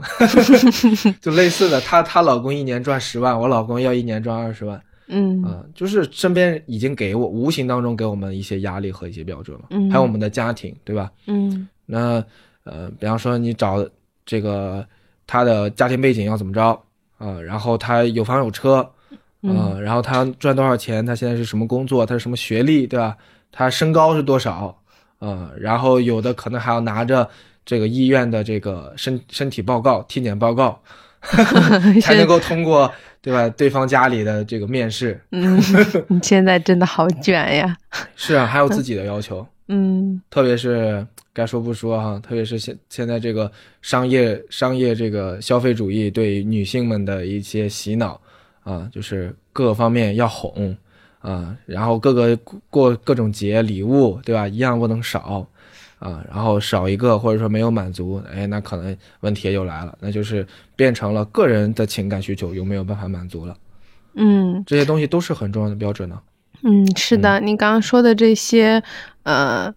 S1: 就类似的，她她老公一年赚十万，我老公要一年赚二十万，
S2: 嗯。
S1: 啊、就是身边已经给我无形当中给我们一些压力和一些标准了，
S2: 嗯。
S1: 还有我们的家庭，对吧？
S2: 嗯。
S1: 那呃，比方说你找这个他的家庭背景要怎么着啊、然后他有房有车，啊、
S2: 嗯
S1: 然后他赚多少钱，他现在是什么工作，他是什么学历，对吧？他身高是多少，嗯、然后有的可能还要拿着这个医院的这个身身体报告、体检报告，才能够通过，对吧？对方家里的这个面试，
S2: 嗯，你现在真的好卷呀。
S1: 是啊，还有自己的要求。
S2: 嗯
S1: 特别是该说不说哈，特别是现现在这个商业商业这个消费主义对女性们的一些洗脑啊，就是各个方面要哄啊，然后各个过各种节礼物对吧，一样不能少啊，然后少一个或者说没有满足，哎，那可能问题也就来了，那就是变成了个人的情感需求有没有办法满足了，
S2: 嗯。
S1: 这些东西都是很重要的标准呢、
S2: 嗯，是的，你刚刚说的这些，呃，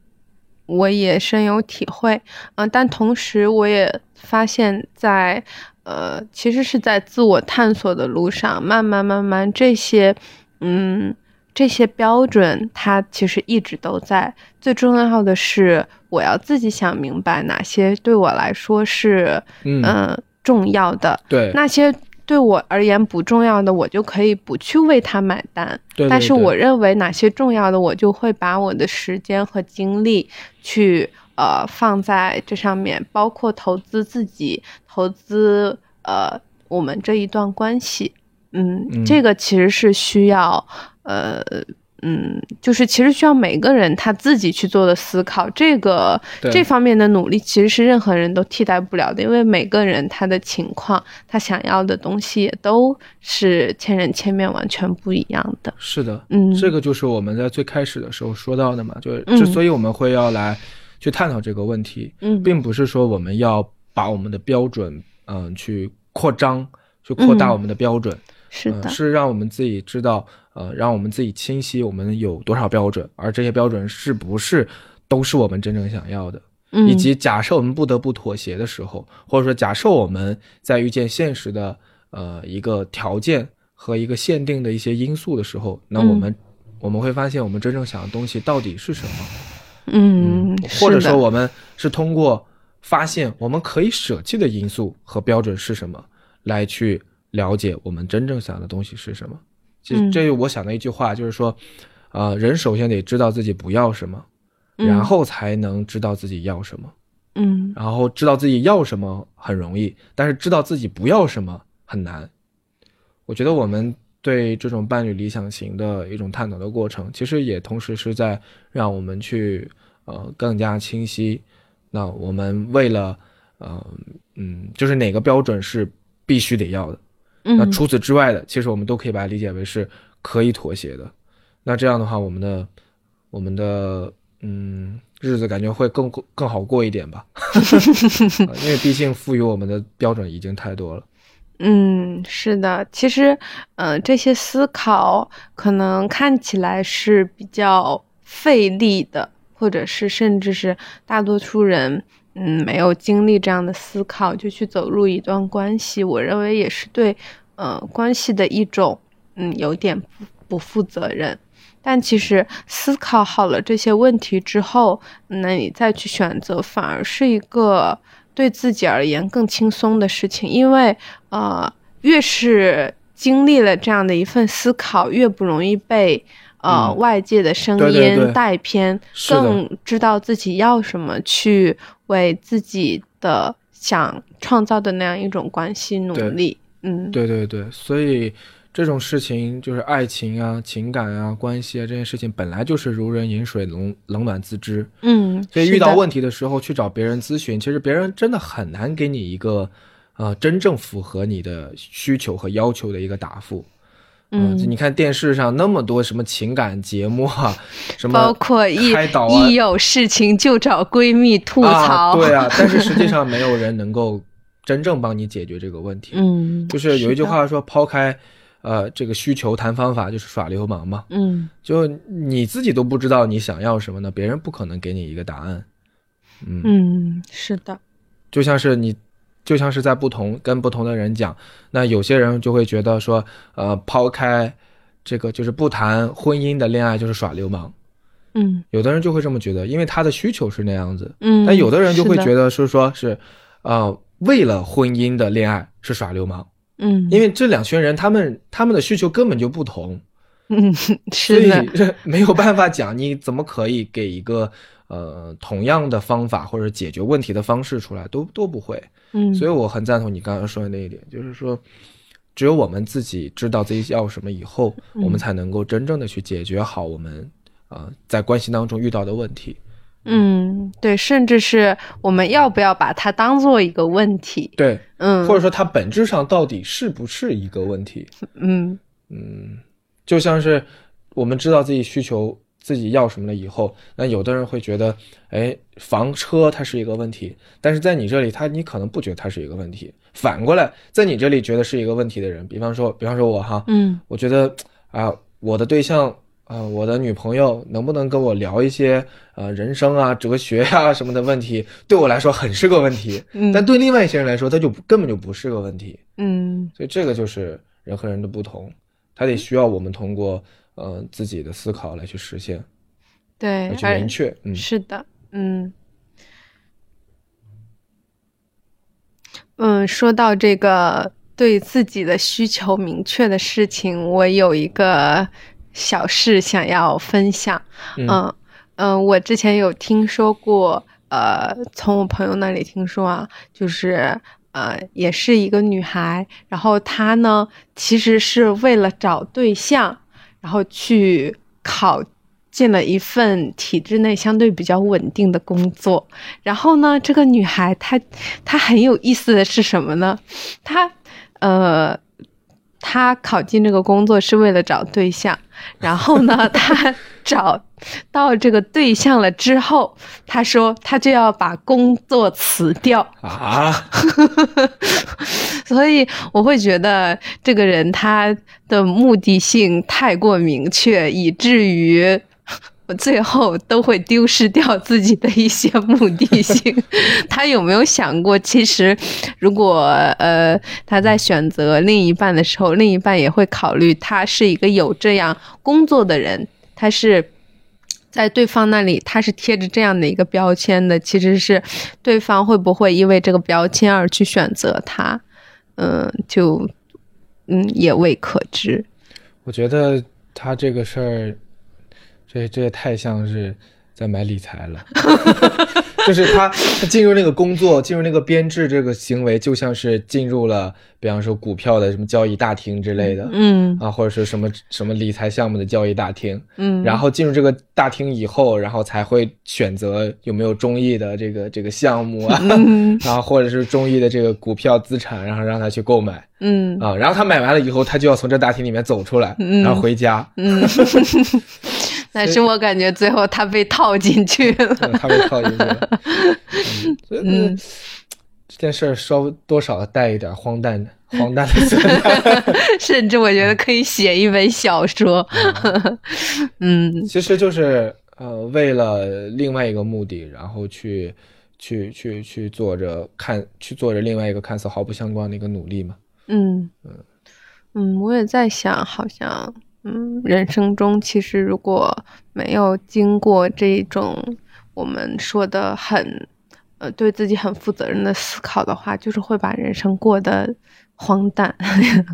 S2: 我也深有体会。嗯、但同时我也发现在，呃，其实是在自我探索的路上，慢慢慢慢这些，嗯，这些标准它其实一直都在。最重要的是，我要自己想明白哪些对我来说是，
S1: 嗯，
S2: 嗯、重要的，
S1: 对，
S2: 那些对我而言不重要的，我就可以不去为它买单。
S1: 对对对
S2: 但是我认为哪些重要的，我就会把我的时间和精力去呃放在这上面，包括投资自己，投资呃我们这一段关系。嗯，
S1: 嗯
S2: 这个其实是需要呃。嗯，就是其实需要每个人他自己去做的思考，这个这方面的努力其实是任何人都替代不了的，因为每个人他的情况，他想要的东西也都是千人千面，完全不一样的。
S1: 是的，
S2: 嗯。
S1: 这个就是我们在最开始的时候说到的嘛，就之所以我们会要来去探讨这个问题，
S2: 嗯。
S1: 并不是说我们要把我们的标准，嗯、去扩张，去扩大
S2: 嗯。
S1: 我们的标准，嗯
S2: 是的，
S1: 是让我们自己知道，呃，让我们自己清晰我们有多少标准，而这些标准是不是都是我们真正想要的，
S2: 嗯
S1: 以及假设我们不得不妥协的时候，或者说假设我们在遇见现实的呃一个条件和一个限定的一些因素的时候，那我们、我们会发现我们真正想的东西到底是什么，
S2: 嗯，
S1: 或者说我们是通过发现我们可以舍弃的因素和标准是什么，来去了解我们真正想的东西是什么。其实
S2: 嗯
S1: 这是我想的一句话，就是说，呃，人首先得知道自己不要什么，
S2: 嗯
S1: 然后才能知道自己要什么。
S2: 嗯
S1: 然后知道自己要什么很容易，但是知道自己不要什么很难。我觉得我们对这种伴侣理想型的一种探讨的过程，其实也同时是在让我们去呃更加清晰。那我们为了呃嗯，就是哪个标准是必须得要的，那
S2: 嗯
S1: 除此之外的，其实我们都可以把它理解为是可以妥协的。那这样的话，我们的我们的嗯日子感觉会更更好过一点吧，呃 因为毕竟赋予我们的标准已经太多了。
S2: 嗯，是的，其实，呃，这些思考可能看起来是比较费力的，或者是甚至是大多数人，嗯，没有经历这样的思考就去走入一段关系，我认为也是对，呃，关系的一种，嗯，有点不不负责任。但其实思考好了这些问题之后，那你再去选择，反而是一个对自己而言更轻松的事情，因为呃，越是经历了这样的一份思考，越不容易被呃、
S1: 嗯。
S2: 外界的声音带偏，更知道自己要什么，去为自己的想创造的那样一种关系努力。嗯，
S1: 对对对，所以这种事情就是爱情啊、情感啊、关系啊这件事情本来就是如人饮水，冷冷暖自知。
S2: 嗯，
S1: 所以遇到问题的时候去找别人咨询，其实别人真的很难给你一个呃真正符合你的需求和要求的一个答复。
S2: 嗯
S1: 你看电视上那么多什么情感节目啊，什么
S2: 包括一一有事情就找闺蜜吐槽，
S1: 啊，对啊，但是实际上没有人能够真正帮你解决这个问题。
S2: 嗯，
S1: 就是有一句，话说，抛开呃这个需求谈方法，就是耍流氓嘛。
S2: 嗯
S1: 就你自己都不知道你想要什么呢，别人不可能给你一个答案。嗯，
S2: 嗯，是的，
S1: 就像是你，就像是在不同跟不同的人讲，那有些人就会觉得说，呃，抛开这个就是不谈婚姻的恋爱就是耍流氓。
S2: 嗯
S1: 有的人就会这么觉得，因为他的需求是那样子。
S2: 嗯，
S1: 但有的人就会觉
S2: 得，
S1: 得是说是，呃，为了婚姻的恋爱是耍流氓，
S2: 嗯，
S1: 因为这两群人他们他们的需求根本就不同，
S2: 嗯
S1: 所
S2: 是的，
S1: 以没有办法讲，你怎么可以给一个呃同样的方法或者解决问题的方式出来，都都不会。
S2: 嗯，
S1: 所以我很赞同你刚刚说的那一点，就是说，只有我们自己知道自己要什么以后，
S2: 嗯。
S1: 我们才能够真正的去解决好我们呃在关系当中遇到的问题。
S2: 嗯，对，甚至是我们要不要把它当做一个问题？
S1: 对，
S2: 嗯，
S1: 或者说它本质上到底是不是一个问题？
S2: 嗯
S1: 嗯，就像是我们知道自己需求、自己要什么了以后，那有的人会觉得，哎，房车它是一个问题，但是在你这里，他你可能不觉得它是一个问题。反过来，在你这里觉得是一个问题的人，比方说，比方说我哈，
S2: 嗯
S1: 我觉得啊、我的对象啊、我的女朋友能不能跟我聊一些呃人生啊、哲学呀、什么的问题，对我来说很是个问题，
S2: 嗯，
S1: 但对另外一些人来说，他就根本就不是个问题。
S2: 嗯
S1: 所以这个就是人和人的不同，他得需要我们通过呃自己的思考来去实现，
S2: 对
S1: 来，去明确。嗯，
S2: 是的，嗯嗯，说到这个对自己的需求明确的事情，我有一个小事想要分享。
S1: 嗯
S2: 嗯嗯，我之前有听说过，呃，从我朋友那里听说啊，就是呃，也是一个女孩，然后她呢，其实是为了找对象，然后去考进了一份体制内相对比较稳定的工作。然后呢，这个女孩她她很有意思的是什么呢？她呃，她考进这个工作是为了找对象，然后呢，他找到这个对象了之后，他说他就要把工作辞掉。
S1: 啊，
S2: 所以我会觉得这个人他的目的性太过明确，以至于我最后都会丢失掉自己的一些目的性。他有没有想过，其实如果呃他在选择另一半的时候，另一半也会考虑他是一个有这样工作的人，他是。在对方那里，他是贴着这样的一个标签的，其实是对方会不会因为这个标签而去选择他，嗯，就嗯也未可知。
S1: 我觉得他这个事儿，这这也太像是在买理财了。就是他他进入那个工作，进入那个编制这个行为，就像是进入了，比方说股票的什么交易大厅之类的，
S2: 嗯
S1: 啊，或者是什么什么理财项目的交易大厅。
S2: 嗯，
S1: 然后进入这个大厅以后，然后才会选择有没有中意的这个这个项目啊，
S2: 嗯
S1: 然后或者是中意的这个股票资产，然后让他去购买
S2: 嗯
S1: 啊，然后他买完了以后，他就要从这大厅里面走出来，
S2: 嗯
S1: 然后回家，
S2: 嗯，但是我感觉最后他被套进去了。
S1: 嗯他被套进去了。嗯，这件事儿稍微多少带一点荒诞荒诞的色彩。
S2: 甚至我觉得可以写一本小说。嗯
S1: 其实就是呃，为了另外一个目的，然后去去去去做着看去做着另外一个看似毫不相关的一个努力嘛。
S2: 嗯嗯，我也在想，好像嗯，人生中其实如果没有经过这种我们说的很呃对自己很负责任的思考的话，就是会把人生过得荒诞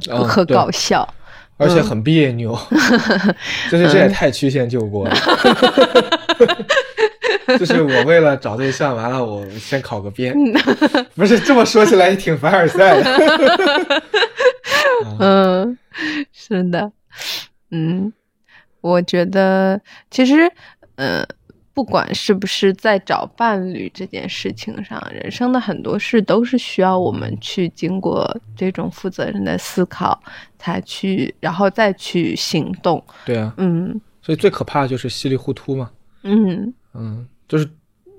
S1: 嗯
S2: 和搞笑。
S1: 而且很别扭，就是这也太曲线救国了。就是我为了找对象，完了我先考个编，不是这么说起来也挺凡尔赛的。
S2: 嗯，是的，嗯，我觉得其实，呃，不管是不是在找伴侣这件事情上，人生的很多事都是需要我们去经过这种负责任的思考，才去，然后再去行动。
S1: 对啊，
S2: 嗯
S1: 所以最可怕的就是稀里糊涂嘛。
S2: 嗯
S1: 嗯，就是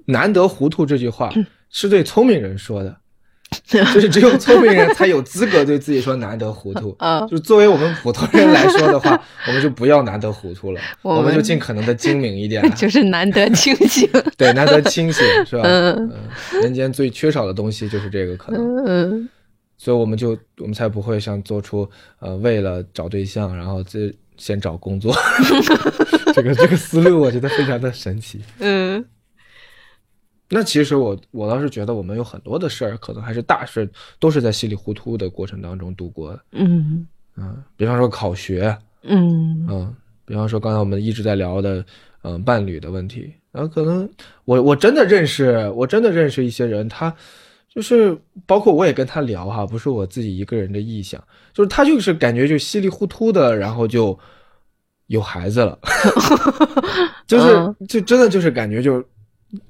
S1: 难得糊涂这句话是对聪明人说的，就是只有聪明人才有资格对自己说难得糊涂。
S2: 啊
S1: 就作为我们普通人来说的话，我们就不要难得糊涂了，
S2: 我们
S1: 就尽可能的精明一点，
S2: 就是难得清醒。
S1: 对，难得清醒，是吧？
S2: 嗯。
S1: 嗯，人间最缺少的东西就是这个可能，
S2: 嗯。
S1: 所以我们就我们才不会像做出呃为了找对象，然后这先找工作，这个这个思路我觉得非常的神奇。
S2: 嗯
S1: 那其实我我倒是觉得我们有很多的事儿，可能还是大事，都是在稀里糊涂的过程当中度过的。
S2: 嗯
S1: 嗯，比方说考学，
S2: 嗯
S1: 嗯，比方说刚才我们一直在聊的，嗯，伴侣的问题。然后可能我我真的认识，我真的认识一些人，他就是包括我也跟他聊哈，不是我自己一个人的臆想，就是他就是感觉就稀里糊涂的，然后就有孩子了，就是
S2: 嗯
S1: 就真的就是感觉就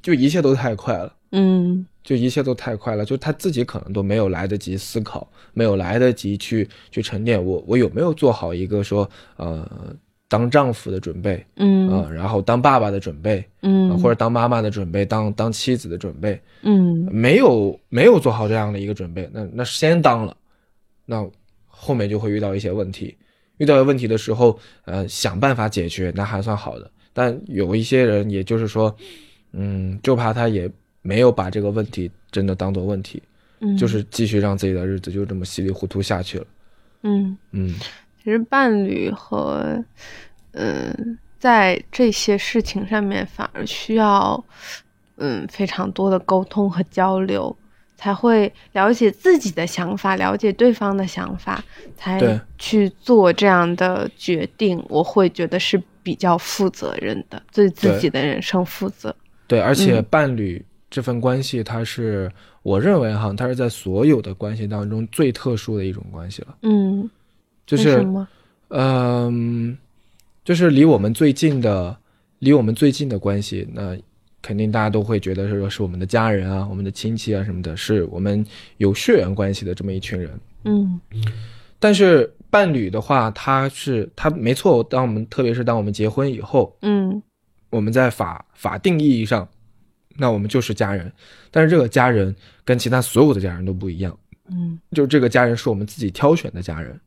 S1: 就一切都太快了。
S2: 嗯
S1: 就一切都太快了，就他自己可能都没有来得及思考，没有来得及去去沉淀。我我有没有做好一个说呃当丈夫的准备
S2: 嗯
S1: 啊、然后当爸爸的准备，呃
S2: 嗯，
S1: 或者当妈妈的准备，当当妻子的准备，
S2: 嗯
S1: 没有没有做好这样的一个准备，那那先当了，那后面就会遇到一些问题。遇到问题的时候，呃，想办法解决，那还算好的。但有一些人，也就是说，嗯，就怕他也没有把这个问题真的当做问题，
S2: 嗯
S1: 就是继续让自己的日子就这么稀里糊涂下去了。
S2: 嗯。
S1: 嗯
S2: 其实伴侣和嗯，在这些事情上面反而需要嗯非常多的沟通和交流，才会了解自己的想法，了解对方的想法，才
S1: 对
S2: 去做这样的决定。我会觉得是比较负责任的，对自己的人生负责。
S1: 对，而且
S2: 嗯
S1: 伴侣这份关系，它是我认为哈，它是在所有的关系当中最特殊的一种关系了，
S2: 嗯，
S1: 就是？嗯，就是离我们最近的，离我们最近的关系，那肯定大家都会觉得是说是我们的家人啊，我们的亲戚啊什么的，是我们有血缘关系的这么一群人。
S2: 嗯
S1: 但是伴侣的话，他是他没错，当我们特别是当我们结婚以后，
S2: 嗯
S1: 我们在法法定意义上，那我们就是家人。但是这个家人跟其他所有的家人都不一样，
S2: 嗯。
S1: 就这个家人是我们自己挑选的家人，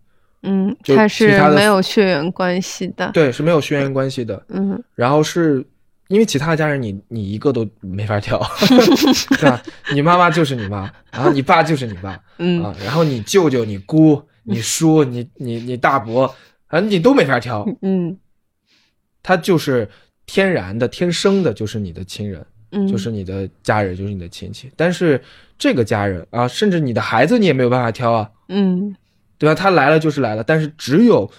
S2: 嗯，
S1: 就
S2: 他是没有血缘关系的。
S1: 对，是没有血缘关系的。
S2: 嗯。
S1: 然后是因为其他的家人你你一个都没法挑，对吧？你妈妈就是你妈，然后你爸就是你爸。
S2: 嗯。
S1: 啊，然后你舅舅、你姑、你叔、你你你大伯，啊，你都没法挑，
S2: 嗯。
S1: 他就是天然的、天生的，就是你的亲人，
S2: 嗯，
S1: 就是你的家人，就是你的亲戚。但是这个家人啊，甚至你的孩子，你也没有办法挑啊，
S2: 嗯
S1: 对吧？他来了就是来了，但是只有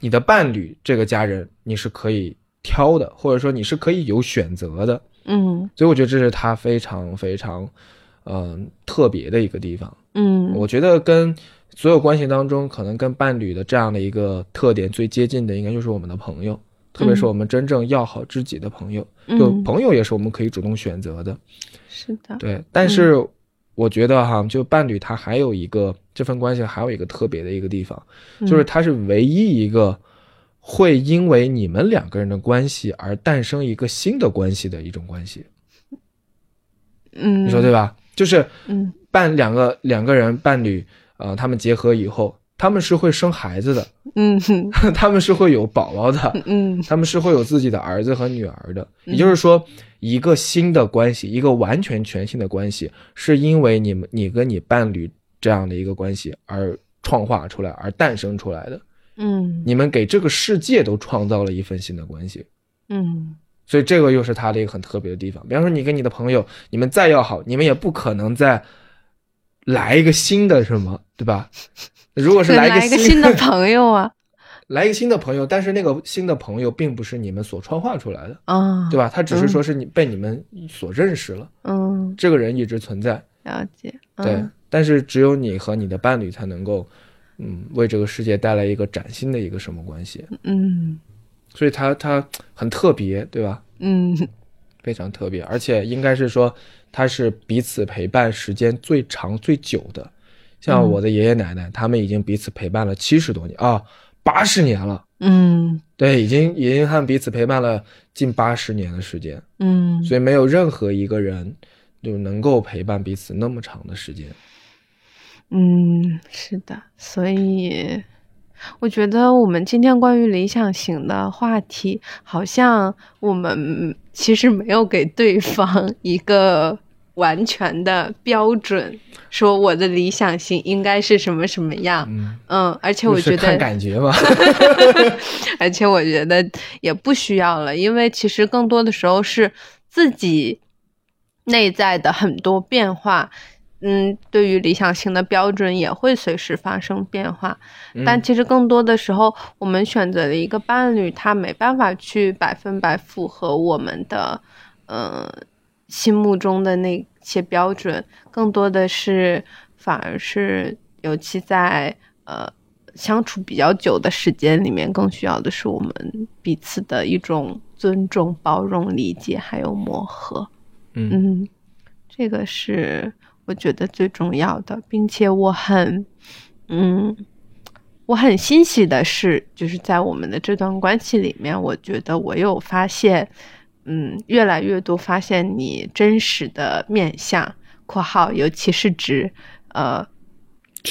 S1: 你的伴侣这个家人，你是可以挑的，或者说你是可以有选择的。
S2: 嗯
S1: 所以我觉得这是他非常非常，嗯、特别的一个地方。
S2: 嗯，
S1: 我觉得跟所有关系当中，可能跟伴侣的这样的一个特点最接近的，应该就是我们的朋友，特别是我们真正要好知己的朋友。就
S2: 嗯
S1: 朋友也是我们可以主动选择的。
S2: 是的，
S1: 对，但是我觉得哈，就伴侣他还有一个这份关系还有一个特别的一个地方，就是他是唯一一个会因为你们两个人的关系而诞生一个新的关系的一种关系，
S2: 嗯，
S1: 你说对吧？就是
S2: 嗯
S1: 伴两个两个人伴侣，呃，他们结合以后，他们是会生孩子的，
S2: 嗯哼
S1: 他们是会有宝宝的，
S2: 嗯
S1: 他们是会有自己的儿子和女儿的。也就是说，一个新的关系，一个完全全新的关系，是因为你们你跟你伴侣这样的一个关系而创化出来、而诞生出来的。
S2: 嗯
S1: 你们给这个世界都创造了一份新的关系。
S2: 嗯
S1: 所以这个又是他的一个很特别的地方。比方说，你跟你的朋友，你们再要好，你们也不可能再来一个新的什么，对吧？如果是来
S2: 来一个
S1: 新
S2: 新的朋友啊
S1: 来一个新的朋友，但是那个新的朋友并不是你们所创化出来的，
S2: 啊，
S1: 对吧？他只是说是你被你们所认识了，
S2: 嗯，
S1: 这个人一直存在，
S2: 了解，
S1: 对。
S2: 嗯
S1: 但是只有你和你的伴侣才能够，嗯，为这个世界带来一个崭新的一个什么关系？
S2: 嗯
S1: 所以他他很特别，对吧？
S2: 嗯
S1: 非常特别，而且应该是说他是彼此陪伴时间最长最久的。像我的爷爷奶奶，他们已经彼此陪伴了七十多年啊，八十年了。
S2: 嗯
S1: 对，已经已经和彼此陪伴了近八十年的时间，
S2: 嗯
S1: 所以没有任何一个人就能够陪伴彼此那么长的时间。
S2: 嗯，是的，所以我觉得我们今天关于理想型的话题，好像我们其实没有给对方 一个完全的标准，说我的理想型应该是什么什么样。
S1: 嗯，
S2: 嗯，而且我觉得看
S1: 感觉嘛。
S2: 而且我觉得也不需要了，因为其实更多的时候是自己内在的很多变化。嗯，对于理想型的标准也会随时发生变化，但其实更多的时候，我们选择了一个伴侣，他没办法去百分百符合我们的，呃，心目中的那些标准，更多的是反而是，尤其在呃相处比较久的时间里面，更需要的是我们彼此的一种尊重、包容、理解，还有磨合。
S1: 嗯。
S2: 嗯，这个是我觉得最重要的，并且我很，嗯，我很欣喜的是，就是在我们的这段关系里面，我觉得我有发现，嗯，越来越多发现你真实的面相（括号尤其是指呃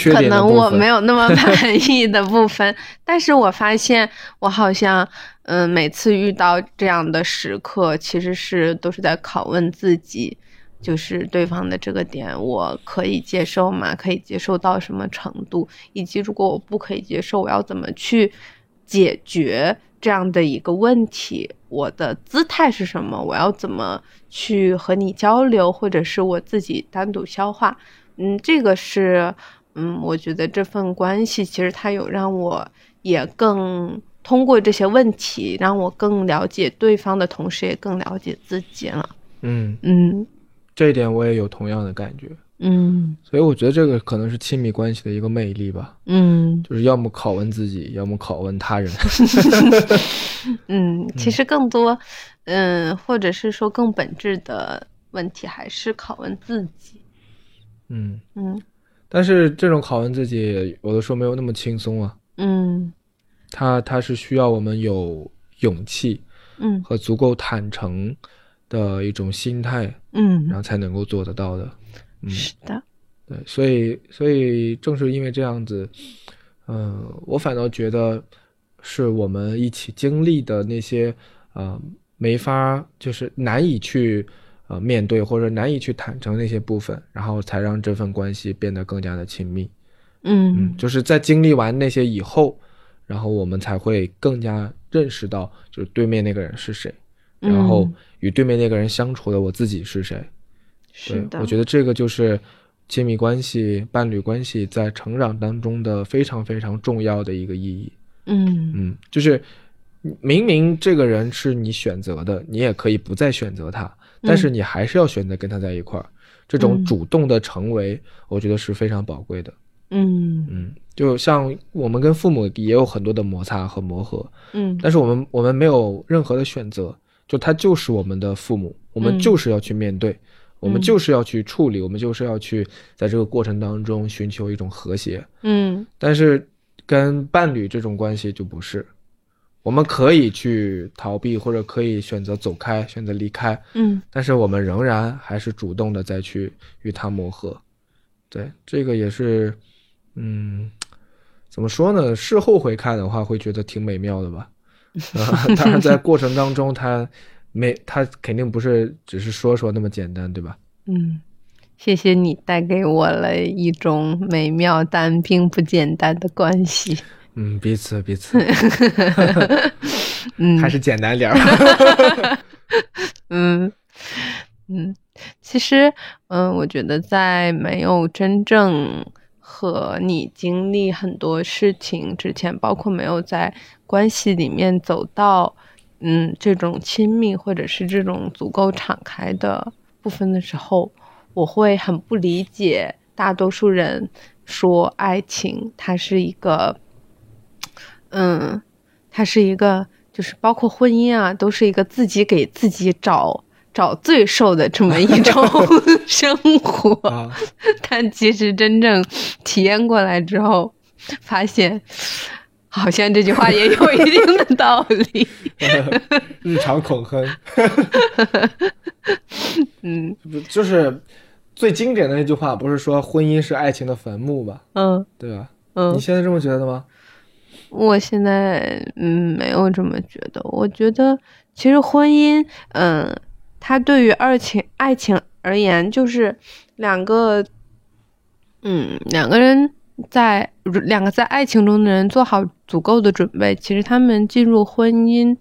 S2: 可能我没有那么 满意的部分，但是我发现我好像，嗯、每次遇到这样的时刻，其实是都是在拷问自己，就是对方的这个点，我可以接受吗？可以接受到什么程度？以及如果我不可以接受，我要怎么去解决这样的一个问题？我的姿态是什么？我要怎么去和你交流，或者是我自己单独消化？嗯，这个是，嗯，我觉得这份关系其实它有让我也更通过这些问题，让我更了解对方的同时，也更了解自己了。
S1: 嗯，
S2: 嗯
S1: 这一点我也有同样的感觉。
S2: 嗯
S1: 所以我觉得这个可能是亲密关系的一个魅力吧，
S2: 嗯
S1: 就是要么拷问自己，要么拷问他人。
S2: 嗯，其实更多，嗯，或者是说更本质的问题，还是拷问自己。
S1: 嗯，
S2: 嗯
S1: 但是这种拷问自己，有的时候没有那么轻松啊。
S2: 嗯
S1: 它它是需要我们有勇气
S2: 嗯
S1: 和足够坦诚的一种心态，嗯。然
S2: 嗯，
S1: 后才能够做得到的。嗯，
S2: 是的，
S1: 对，所以所以正是因为这样子，嗯、我反倒觉得是我们一起经历的那些呃没法就是难以去呃面对或者难以去坦诚那些部分，然后才让这份关系变得更加的亲密。嗯，
S2: 嗯
S1: 就是在经历完那些以后，然后我们才会更加认识到，就是对面那个人是谁，然后
S2: 嗯
S1: 与对面那个人相处的我自己是谁。
S2: 是的，
S1: 我觉得这个就是亲密关系、伴侣关系在成长当中的非常非常重要的一个意义。
S2: 嗯
S1: 嗯，就是明明这个人是你选择的，你也可以不再选择他，但是你还是要选择跟他在一块儿。这种
S2: 嗯
S1: 主动的成为，我觉得是非常宝贵的。
S2: 嗯
S1: 嗯，就像我们跟父母也有很多的摩擦和磨合，
S2: 嗯
S1: 但是我们我们没有任何的选择，就他就是我们的父母，我们
S2: 嗯
S1: 就是要去面对，我们
S2: 嗯
S1: 就是要去处理，我们就是要去在这个过程当中寻求一种和谐。
S2: 嗯
S1: 但是跟伴侣这种关系就不是，我们可以去逃避，或者可以选择走开，选择离开，
S2: 嗯
S1: 但是我们仍然还是主动的再去与他磨合。对，这个也是，嗯，怎么说呢？事后回看的话，会觉得挺美妙的吧。呃、当然，在过程当中，他没，他肯定不是只是说说那么简单，对吧？
S2: 嗯，谢谢你带给我了一种美妙但并不简单的关系。
S1: 嗯，彼此彼此，
S2: 嗯，
S1: 还是简单点儿。
S2: 嗯嗯，其实，嗯，我觉得在没有真正和你经历很多事情之前，包括没有在关系里面走到，嗯，这种亲密或者是这种足够敞开的部分的时候，我会很不理解大多数人说爱情它是一个，嗯，它是一个。就是包括婚姻啊，都是一个自己给自己找找罪受的这么一种生活。但其实真正体验过来之后，发现好像这句话也有一定的道理。
S1: 日常恐吓。
S2: 嗯，
S1: 就是最经典的那句话，不是说婚姻是爱情的坟墓吧？
S2: 嗯，
S1: 对吧？
S2: 嗯，
S1: 你现在这么觉得吗？
S2: 我现在嗯没有这么觉得，我觉得其实婚姻，嗯，它对于爱情爱情而言，就是两个，嗯，两个人在两个在爱情中的人做好足够的准备，其实他们进入婚姻，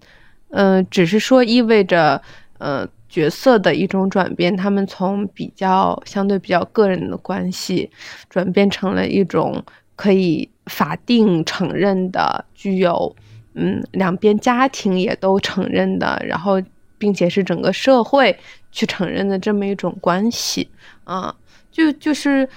S2: 嗯，只是说意味着，呃，角色的一种转变，他们从比较相对比较个人的关系，转变成了一种可以。法定承认的，具有嗯两边家庭也都承认的，然后并且是整个社会去承认的这么一种关系啊，就就是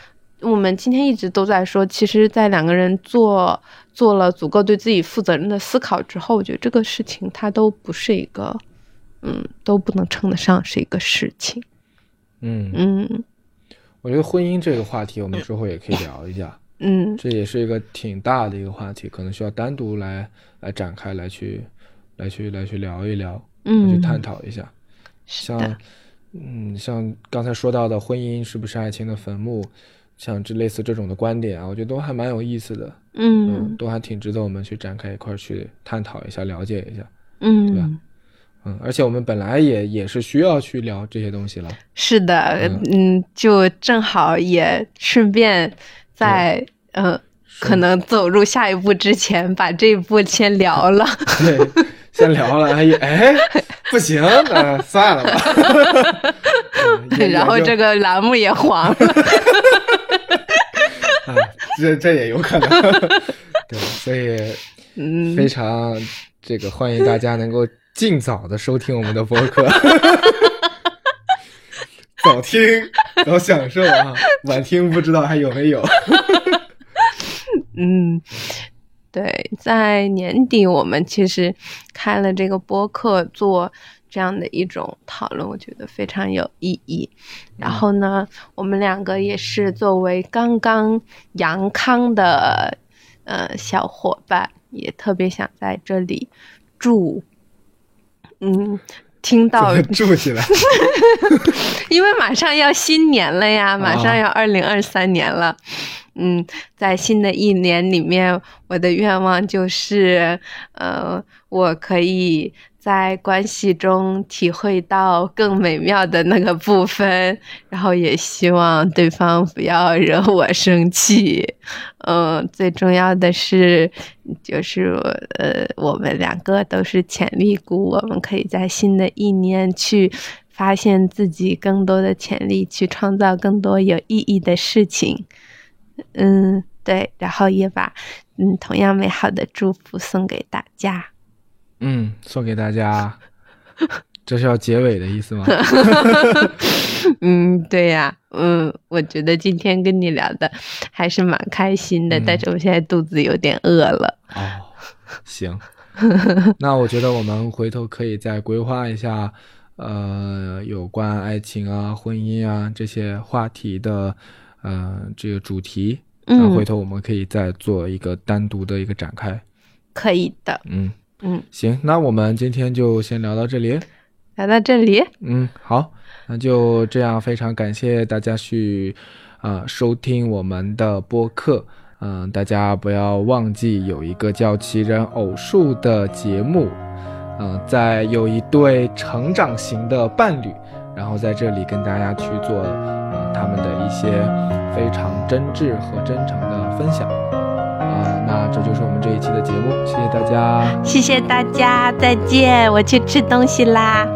S2: 我们今天一直都在说，其实，在两个人做做了足够对自己负责任的思考之后，我觉得这个事情它都不是一个，嗯，都不能称得上是一个事情。
S1: 嗯
S2: 嗯，
S1: 我觉得婚姻这个话题，我们之后也可以聊一下。
S2: 嗯，
S1: 这也是一个挺大的一个话题，可能需要单独来来展开来去来去来去聊一聊，
S2: 嗯，
S1: 去探讨一下。像嗯，像刚才说到的婚姻是不是爱情的坟墓，像这类似这种的观点啊，我觉得都还蛮有意思的，
S2: 嗯，
S1: 都还挺值得我们去展开一块去探讨一下、了解一下，
S2: 嗯，
S1: 对吧？嗯，而且我们本来也也是需要去聊这些东西了。
S2: 是的，嗯，就正好也顺便。在嗯，可能走入下一步之前，把这一步先聊了。
S1: 对，先聊了。哎 哎，不行，那算了吧。
S2: 然后这个栏目也黄了。
S1: 啊，这这也有可能。对，所以
S2: 嗯，
S1: 非常这个欢迎大家能够尽早的收听我们的播客。早听早享受啊，晚听不知道还有没有。
S2: 嗯，对，在年底我们其实开了这个播客，做这样的一种讨论，我觉得非常有意义。然后呢，我们两个也是作为刚刚阳康的呃小伙伴，也特别想在这里祝，嗯。听到
S1: 住起来，
S2: 因为马上要新年了呀，马上要二零二三年了。嗯，在新的一年里面，我的愿望就是，呃，我可以。在关系中体会到更美妙的那个部分，然后也希望对方不要惹我生气。嗯，最重要的是，就是呃，我们两个都是潜力股，我们可以在新的一年去发现自己更多的潜力，去创造更多有意义的事情。嗯，对，然后也把嗯同样美好的祝福送给大家。
S1: 嗯，送给大家，这是要结尾的意思吗？
S2: 嗯，对呀，嗯，我觉得今天跟你聊的还是蛮开心的，但是我现在肚子有点饿了。
S1: 哦，行，那我觉得我们回头可以再规划一下，呃，有关爱情啊、婚姻啊这些话题的，呃，这个主题，然后回头我们可以再做一个单独的一个展开。
S2: 可以的，
S1: 嗯。
S2: 嗯，
S1: 行，那我们今天就先聊到这里，
S2: 聊到这里。
S1: 嗯，好，那就这样，非常感谢大家去啊收听我们的播客。嗯，大家不要忘记有一个叫奇人偶数的节目。嗯，在有一对成长型的伴侣，然后在这里跟大家去做嗯他们的一些非常真挚和真诚的分享。啊，那。这就是我们这一期的节目，谢谢大家，
S2: 谢谢大家，再见，我去吃东西啦。